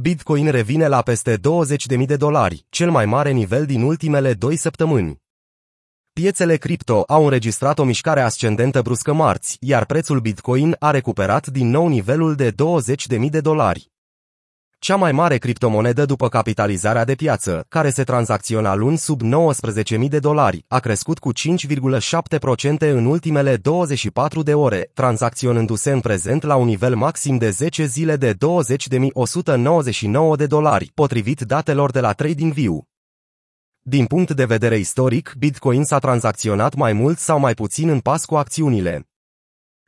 Bitcoin revine la peste 20.000 de dolari, cel mai mare nivel din ultimele două săptămâni. Piețele cripto au înregistrat o mișcare ascendentă bruscă marți, iar prețul Bitcoin a recuperat din nou nivelul de 20.000 de dolari. Cea mai mare criptomonedă după capitalizarea de piață, care se tranzacționa luni sub 19.000 de dolari, a crescut cu 5,7% în ultimele 24 de ore, tranzacționându-se în prezent la un nivel maxim de 10 zile de 20.199 de dolari, potrivit datelor de la TradingView. Din punct de vedere istoric, Bitcoin s-a tranzacționat mai mult sau mai puțin în pas cu acțiunile.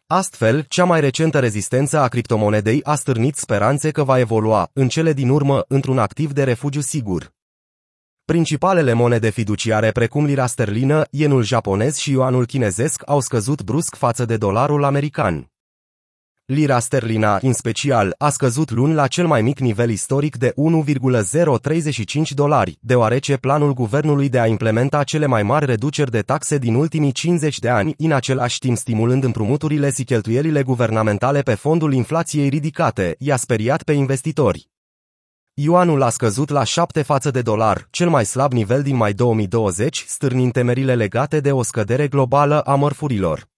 Astfel, cea mai recentă rezistență a criptomonedei a stârnit speranțe că va evolua, în cele din urmă, într-un activ de refugiu sigur. Principalele monede fiduciare precum lira sterlină, yenul japonez și yuanul chinezesc au scăzut brusc față de dolarul american. Lira sterlina, în special, a scăzut luni la cel mai mic nivel istoric de 1,035 dolari, deoarece planul guvernului de a implementa cele mai mari reduceri de taxe din ultimii 50 de ani, în același timp stimulând împrumuturile și cheltuielile guvernamentale pe fondul inflației ridicate, i-a speriat pe investitori. Ioanul a scăzut la 7 față de dolar, cel mai slab nivel din mai 2020, stârnind temerile legate de o scădere globală a mărfurilor.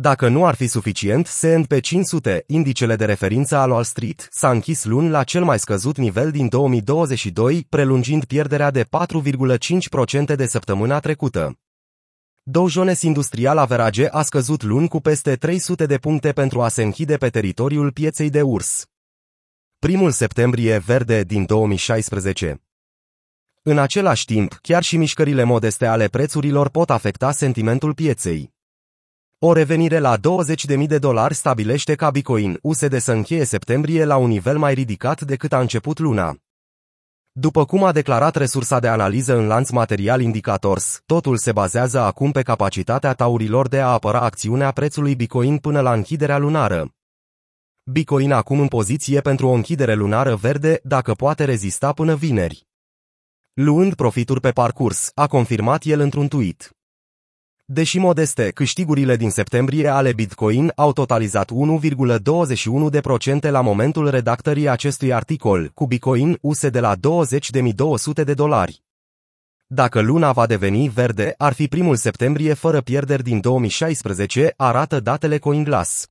Dacă nu ar fi suficient, S&P 500, indicele de referință al Wall Street, s-a închis luni la cel mai scăzut nivel din 2022, prelungind pierderea de 4,5% de săptămâna trecută. Dow Jones Industrial Average a scăzut luni cu peste 300 de puncte pentru a se închide pe teritoriul pieței de urs. Primul septembrie verde din 2016. În același timp, chiar și mișcările modeste ale prețurilor pot afecta sentimentul pieței. O revenire la 20.000 de dolari stabilește ca Bitcoin USD să încheie septembrie la un nivel mai ridicat decât a început luna. După cum a declarat resursa de analiză în lanț material Indicators, totul se bazează acum pe capacitatea taurilor de a apăra acțiunea prețului Bitcoin până la închiderea lunară. Bitcoin acum în poziție pentru o închidere lunară verde dacă poate rezista până vineri. Luând profituri pe parcurs, a confirmat el într-un tweet. Deși modeste, câștigurile din septembrie ale Bitcoin au totalizat 1,21% la momentul redactării acestui articol, cu Bitcoin use de la 20.200 de dolari. Dacă luna va deveni verde, ar fi primul septembrie fără pierderi din 2016, arată datele CoinGlass.